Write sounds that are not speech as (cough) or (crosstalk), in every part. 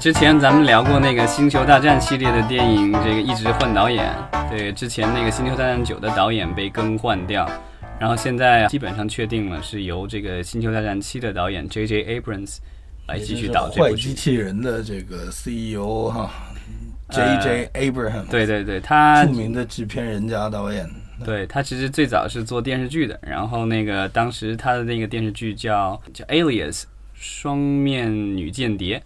之前咱们聊过那个《星球大战》系列的电影，这个一直换导演。对，之前那个《星球大战九》的导演被更换掉，然后现在基本上确定了是由这个《星球大战七》的导演 J.J. Abrams 来继续导这部剧。坏机器人的这个 CEO 哈，J.J. Abrams，对对对，他著名的制片人加导演。对他其实最早是做电视剧的，然后那个当时他的那个电视剧叫叫 Alias 双面女间谍。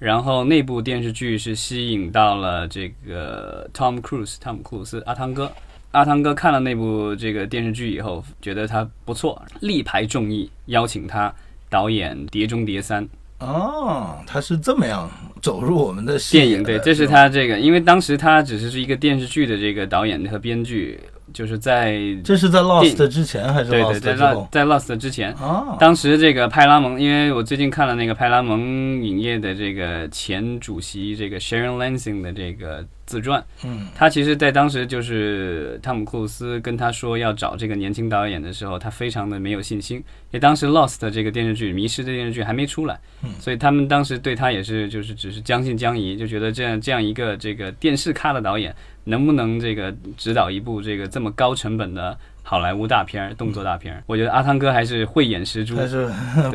然后那部电视剧是吸引到了这个 Tom Cruise，汤姆·克鲁斯，阿汤哥。阿汤哥看了那部这个电视剧以后，觉得他不错，力排众议，邀请他导演《碟中谍三》。哦，他是这么样走入我们的电影，对，这是他这个，因为当时他只是是一个电视剧的这个导演和编剧。就是在这是在 Lost 之前还是对对，在 Lost 在 Lost 之前啊。当时这个派拉蒙，因为我最近看了那个派拉蒙影业的这个前主席这个 Sharon Lansing 的这个自传，嗯，他其实，在当时就是汤姆·克鲁斯跟他说要找这个年轻导演的时候，他非常的没有信心，因为当时 Lost 这个电视剧迷失的电视剧还没出来，嗯，所以他们当时对他也是就是只是将信将疑，就觉得这样这样一个这个电视咖的导演。能不能这个指导一部这个这么高成本的好莱坞大片儿、动作大片儿？我觉得阿汤哥还是慧眼识珠，还是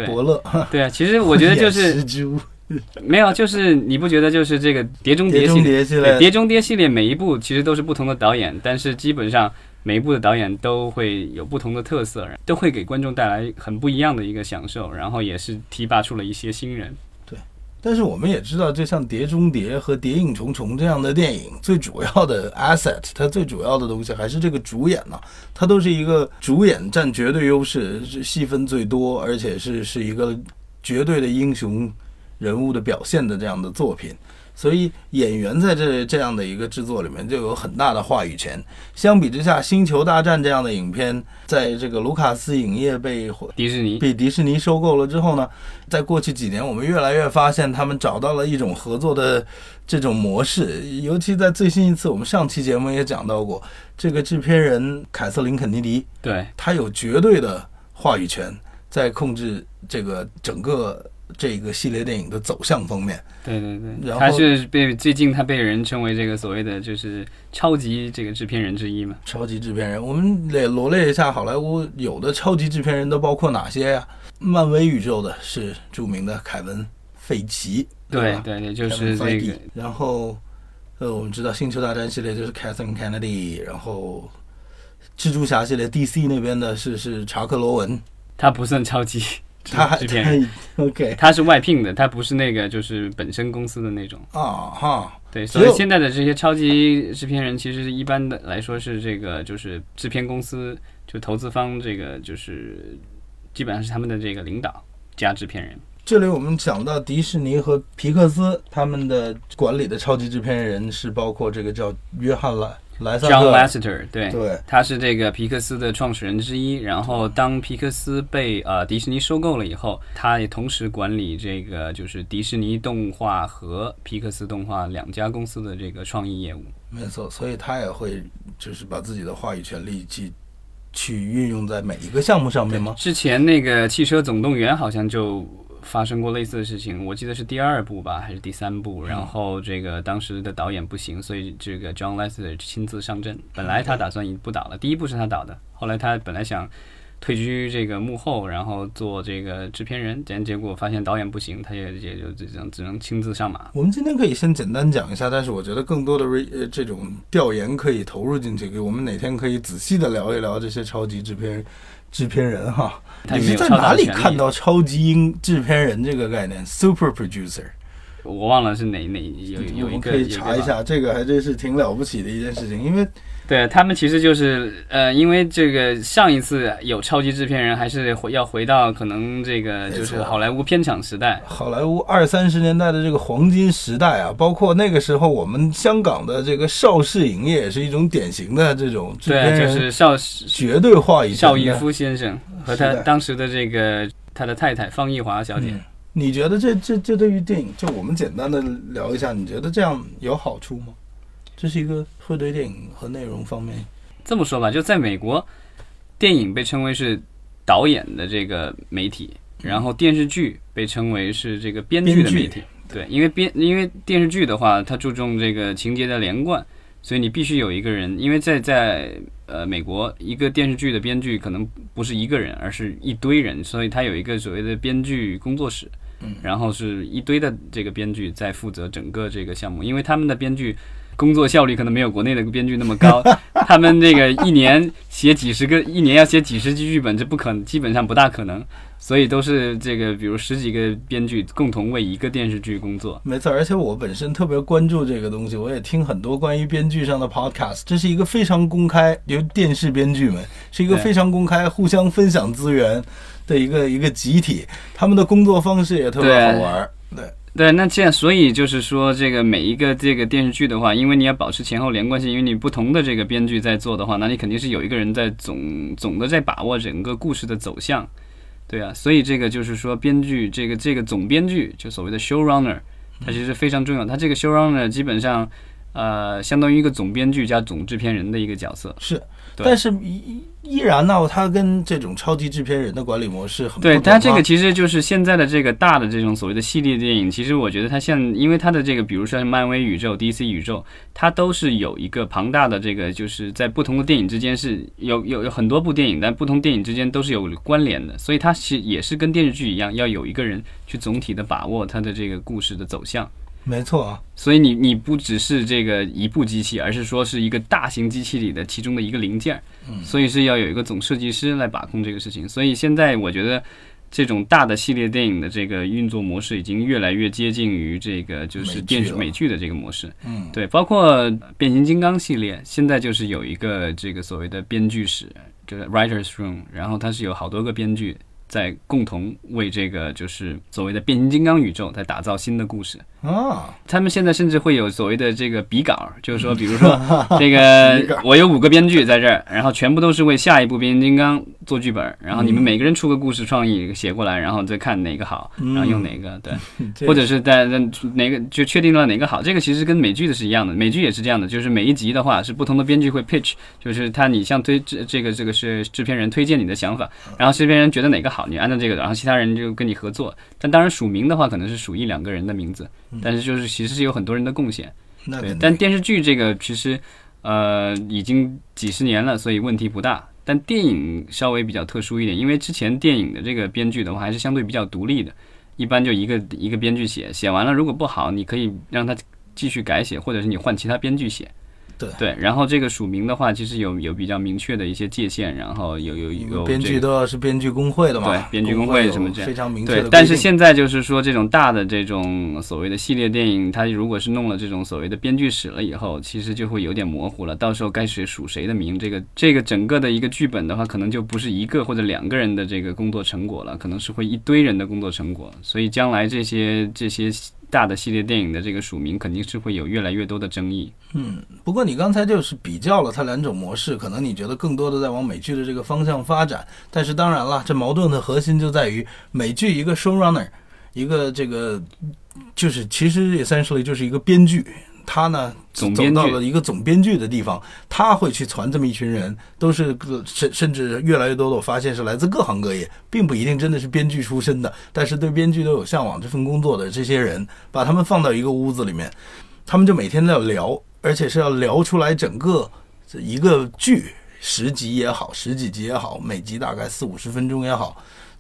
伯乐。对啊，其实我觉得就是 (laughs) 没有，就是你不觉得就是这个《碟中谍》系列，《碟中谍》系列每一部其实都是不同的导演，但是基本上每一部的导演都会有不同的特色，都会给观众带来很不一样的一个享受，然后也是提拔出了一些新人。对但是我们也知道，就像《碟中谍》和《谍影重重》这样的电影，最主要的 asset，它最主要的东西还是这个主演呢。它都是一个主演占绝对优势，是戏份最多，而且是是一个绝对的英雄人物的表现的这样的作品。所以演员在这这样的一个制作里面就有很大的话语权。相比之下，《星球大战》这样的影片，在这个卢卡斯影业被迪士尼被迪士尼收购了之后呢，在过去几年，我们越来越发现他们找到了一种合作的这种模式。尤其在最新一次，我们上期节目也讲到过，这个制片人凯瑟琳·肯尼迪，对他有绝对的话语权，在控制这个整个。这个系列电影的走向方面，对对对，然后他是被最近他被人称为这个所谓的就是超级这个制片人之一嘛。超级制片人，我们得罗列一下好莱坞有的超级制片人都包括哪些呀？漫威宇宙的是著名的凯文·费奇，对对对，就是这个。然后，呃，我们知道星球大战系列就是 Catherine Kennedy，然后蜘蛛侠系列 DC 那边的是是查克·罗文，他不算超级。他制片人，OK，他是外聘的，他不是那个就是本身公司的那种啊哈。对，所以现在的这些超级制片人，其实一般的来说是这个就是制片公司就投资方这个就是基本上是他们的这个领导加制片人。这里我们讲到迪士尼和皮克斯他们的管理的超级制片人是包括这个叫约翰莱。John Lasseter，对，对，他是这个皮克斯的创始人之一。然后，当皮克斯被呃迪士尼收购了以后，他也同时管理这个就是迪士尼动画和皮克斯动画两家公司的这个创意业务。没错，所以他也会就是把自己的话语权利去去运用在每一个项目上面吗？之前那个汽车总动员好像就。发生过类似的事情，我记得是第二部吧，还是第三部？然后这个当时的导演不行，所以这个 John Lasseter 亲自上阵。本来他打算不导了，第一部是他导的，后来他本来想退居这个幕后，然后做这个制片人，但结果发现导演不行，他也也就只能只能亲自上马。我们今天可以先简单讲一下，但是我觉得更多的呃这种调研可以投入进去，给我们哪天可以仔细的聊一聊这些超级制片制片人哈。你是在哪里看到超级英制片人这个概念？Super producer，我忘了是哪哪有有一个可以查一下，这个还真是挺了不起的一件事情，因为。对他们其实就是呃，因为这个上一次有超级制片人，还是回要回到可能这个就是好莱坞片场时代，好莱坞二三十年代的这个黄金时代啊，包括那个时候我们香港的这个邵氏影业也是一种典型的这种制片人，就是邵绝对话语权。邵逸夫先生和他当时的这个他的太太方逸华小姐，你觉得这这这对于电影，就我们简单的聊一下，你觉得这样有好处吗？这是一个会对电影和内容方面这么说吧，就在美国，电影被称为是导演的这个媒体，然后电视剧被称为是这个编剧的媒体。对，因为编因为电视剧的话，它注重这个情节的连贯，所以你必须有一个人，因为在在呃美国，一个电视剧的编剧可能不是一个人，而是一堆人，所以他有一个所谓的编剧工作室，嗯，然后是一堆的这个编剧在负责整个这个项目，因为他们的编剧。工作效率可能没有国内的编剧那么高，(laughs) 他们那个一年写几十个，一年要写几十集剧本，这不可能，基本上不大可能，所以都是这个，比如十几个编剧共同为一个电视剧工作。没错，而且我本身特别关注这个东西，我也听很多关于编剧上的 podcast，这是一个非常公开，由电视编剧们是一个非常公开、互相分享资源的一个一个集体，他们的工作方式也特别好玩。对。对，那这样，所以就是说，这个每一个这个电视剧的话，因为你要保持前后连贯性，因为你不同的这个编剧在做的话，那你肯定是有一个人在总总的在把握整个故事的走向，对啊，所以这个就是说，编剧这个这个总编剧就所谓的 showrunner，他其实非常重要，他这个 showrunner 基本上呃相当于一个总编剧加总制片人的一个角色，是，但是依。依然呢，他跟这种超级制片人的管理模式很对。他这个其实就是现在的这个大的这种所谓的系列电影，其实我觉得他现因为他的这个，比如说漫威宇宙、DC 宇宙，它都是有一个庞大的这个，就是在不同的电影之间是有有有很多部电影，但不同电影之间都是有关联的，所以它是也是跟电视剧一样，要有一个人去总体的把握它的这个故事的走向。没错啊，所以你你不只是这个一部机器，而是说是一个大型机器里的其中的一个零件，嗯，所以是要有一个总设计师来把控这个事情。所以现在我觉得这种大的系列电影的这个运作模式已经越来越接近于这个就是电视美剧的这个模式，嗯，对，包括变形金刚系列，现在就是有一个这个所谓的编剧室，就是 writers room，然后它是有好多个编剧。在共同为这个就是所谓的变形金刚宇宙在打造新的故事啊！他们现在甚至会有所谓的这个笔稿，就是说，比如说 (laughs) 这个我有五个编剧在这儿，然后全部都是为下一部变形金刚做剧本，然后你们每个人出个故事创意写过来，然后再看哪个好，然后用哪个对，或者是在哪个就确定了哪个好。这个其实跟美剧的是一样的，美剧也是这样的，就是每一集的话是不同的编剧会 pitch，就是他你像推这这个这个是制片人推荐你的想法，然后制片人觉得哪个好。你按照这个，然后其他人就跟你合作。但当然署名的话，可能是署一两个人的名字，但是就是其实是有很多人的贡献。对，但电视剧这个其实呃已经几十年了，所以问题不大。但电影稍微比较特殊一点，因为之前电影的这个编剧的话还是相对比较独立的，一般就一个一个编剧写，写完了如果不好，你可以让他继续改写，或者是你换其他编剧写。对对，然后这个署名的话，其实有有比较明确的一些界限，然后有有有编剧都要是编剧工会的嘛，对，编剧工会什么这样非常明确。对，但是现在就是说，这种大的这种所谓的系列电影，它如果是弄了这种所谓的编剧史了以后，其实就会有点模糊了。到时候该谁署谁的名，这个这个整个的一个剧本的话，可能就不是一个或者两个人的这个工作成果了，可能是会一堆人的工作成果。所以将来这些这些。大的系列电影的这个署名肯定是会有越来越多的争议。嗯，不过你刚才就是比较了它两种模式，可能你觉得更多的在往美剧的这个方向发展。但是当然了，这矛盾的核心就在于美剧一个 showrunner，一个这个就是其实 essentially 就是一个编剧。他呢，走到了一个总编剧的地方，他会去传这么一群人，都是甚甚至越来越多的，我发现是来自各行各业，并不一定真的是编剧出身的，但是对编剧都有向往这份工作的这些人，把他们放到一个屋子里面，他们就每天都要聊，而且是要聊出来整个一个剧十集也好，十几集也好，每集大概四五十分钟也好，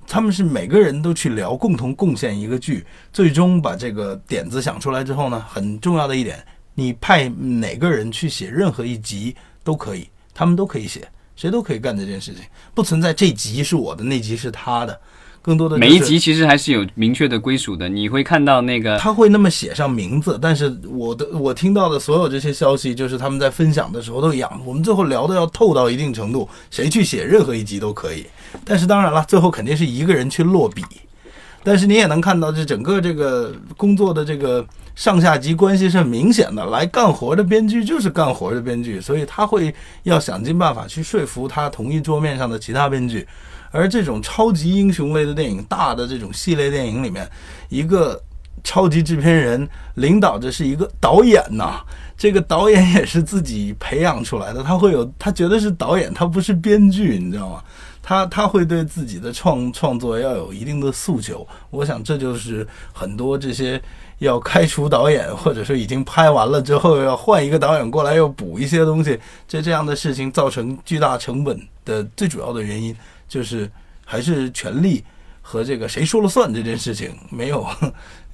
他们是每个人都去聊，共同贡献一个剧，最终把这个点子想出来之后呢，很重要的一点。你派哪个人去写任何一集都可以，他们都可以写，谁都可以干这件事情，不存在这集是我的，那集是他的。更多的每一集其实还是有明确的归属的，你会看到那个他会那么写上名字，但是我的我听到的所有这些消息，就是他们在分享的时候都一样，我们最后聊的要透到一定程度，谁去写任何一集都可以，但是当然了，最后肯定是一个人去落笔。但是你也能看到，这整个这个工作的这个上下级关系是明显的。来干活的编剧就是干活的编剧，所以他会要想尽办法去说服他同一桌面上的其他编剧。而这种超级英雄类的电影，大的这种系列电影里面，一个超级制片人领导着是一个导演呐。这个导演也是自己培养出来的，他会有他觉得是导演，他不是编剧，你知道吗？他他会对自己的创创作要有一定的诉求。我想这就是很多这些要开除导演，或者说已经拍完了之后要换一个导演过来又补一些东西，这这样的事情造成巨大成本的最主要的原因，就是还是权力和这个谁说了算这件事情没有，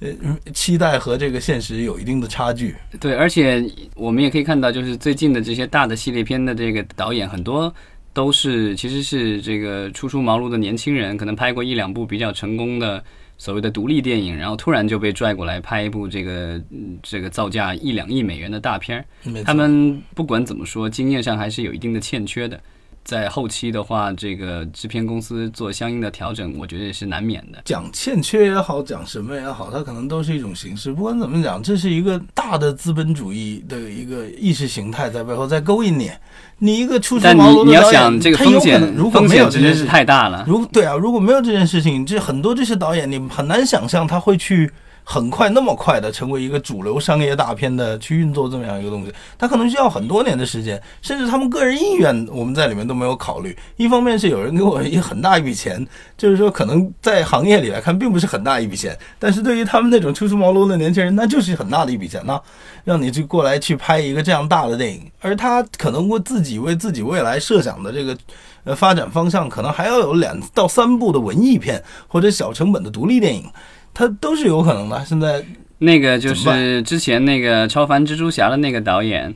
呃，期待和这个现实有一定的差距。对，而且我们也可以看到，就是最近的这些大的系列片的这个导演，很多都是其实是这个初出茅庐的年轻人，可能拍过一两部比较成功的所谓的独立电影，然后突然就被拽过来拍一部这个嗯这个造价一两亿美元的大片儿。他们不管怎么说，经验上还是有一定的欠缺的。在后期的话，这个制片公司做相应的调整，我觉得也是难免的。讲欠缺也好，讲什么也好，它可能都是一种形式。不管怎么讲，这是一个大的资本主义的一个意识形态在背后在勾引你。你一个初出但茅庐你你要的导演想这个他有可风险能如果没有这件事太大了。如对啊，如果没有这件事情，这很多这些导演，你很难想象他会去很快那么快的成为一个主流商业大片的去运作这么样一个东西，他可能需要很多年的时间，甚至他们个人意愿我们在里面都没有考虑。一方面是有人给我一很大一笔钱，就是说可能在行业里来看并不是很大一笔钱，但是对于他们那种初出茅庐的年轻人，那就是很大的一笔钱呐。让你去过来去拍一个这样大的电影，而他可能为自己为自己未来设想的这个呃发展方向，可能还要有两到三部的文艺片或者小成本的独立电影，它都是有可能的。现在那个就是之前那个超凡蜘蛛侠的那个导演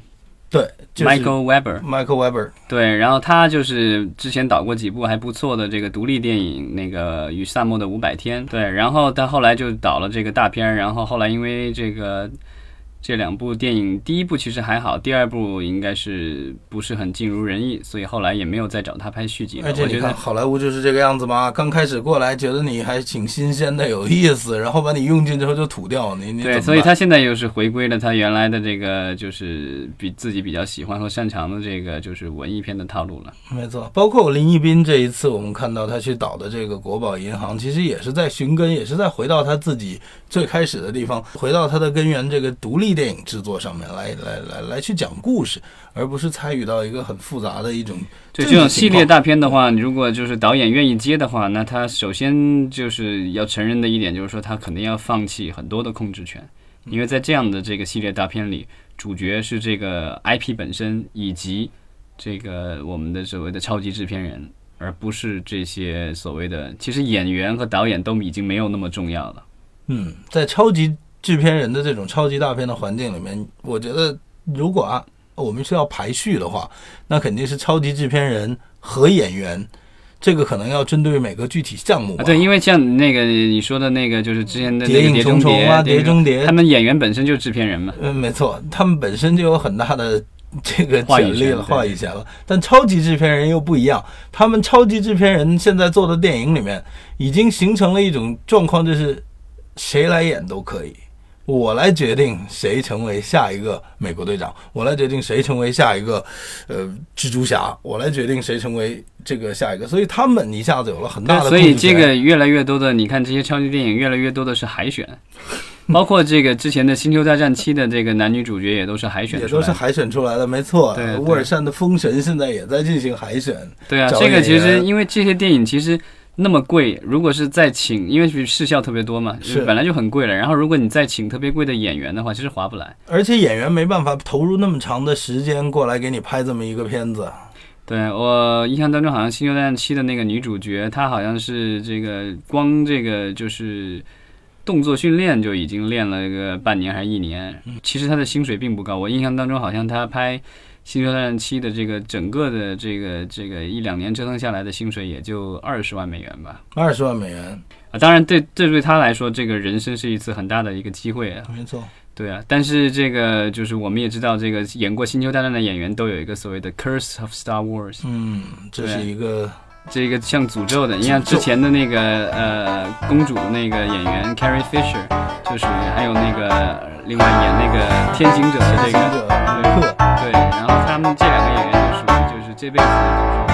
对、就是、Michael Weber，Michael Weber，对，然后他就是之前导过几部还不错的这个独立电影，那个《与萨默的五百天》，对，然后他后来就导了这个大片，然后后来因为这个这两部电影，第一部其实还好，第二部应该是不是很尽如人意，所以后来也没有再找他拍续集了。而且你看我觉得好莱坞就是这个样子嘛，刚开始过来觉得你还挺新鲜的、有意思，然后把你用尽之后就吐掉你，你对，所以他现在又是回归了他原来的这个，就是比自己比较喜欢和擅长的这个，就是文艺片的套路了。没错，包括林一斌这一次，我们看到他去导的这个国宝银行，其实也是在寻根，也是在回到他自己最开始的地方，回到他的根源，这个独立电影制作上面来，来，来，来去讲故事，而不是参与到一个很复杂的一种对这种系列大片的话，你如果就是导演愿意接的话，那他首先就是要承认的一点就是说，他肯定要放弃很多的控制权，因为在这样的这个系列大片里，主角是这个 IP 本身以及这个我们的所谓的超级制片人，而不是这些所谓的其实演员和导演都已经没有那么重要了。嗯，在超级制片人的这种超级大片的环境里面，我觉得如果啊我们是要排序的话，那肯定是超级制片人和演员，这个可能要针对每个具体项目。啊，对，因为像那个你说的那个，就是之前的那个《谍影重重啊，这个碟中谍他，们演员本身就是制片人嘛。嗯，没错，他们本身就有很大的这个话语权权利了，对话语权了。但超级制片人又不一样，他们超级制片人现在做的电影里面，已经形成了一种状况，就是谁来演都可以。我来决定谁成为下一个美国队长，我来决定谁成为下一个呃蜘蛛侠，我来决定谁成为这个下一个，所以他们一下子有了很大的，所以这个越来越多的，你看这些超级电影越来越多的是海选，包括这个之前的《星球大战七》的这个男女主角也都是海选。也都是海选出来的，没错。对对乌尔善的《封神》现在也在进行海选，对啊，这个其实因为这些电影其实那么贵，如果是再请，因为是视效特别多嘛，是本来就很贵了。然后如果你再请特别贵的演员的话，其实划不来。而且演员没办法投入那么长的时间过来给你拍这么一个片子。对我印象当中，好像《星球大战七》的那个女主角，她好像是这个光这个就是动作训练就已经练了个半年还是一年。其实她的薪水并不高，我印象当中好像她拍《星球大战七》的这个整个的这个这个一两年折腾下来的薪水也就二十万美元吧。二十万美元，啊，当然对这对他来说，这个人生是一次很大的一个机会啊。没错。对啊，但是这个就是我们也知道，这个演过《星球大战》的演员都有一个所谓的 “curse of Star Wars”。嗯，这是一个这个像诅咒的，你像之前的那个呃公主的那个演员 Carrie Fisher 就属于，还有那个呃另外演那个天行者的这个克。对，然后他们这两个演员就属于就是这辈子的就是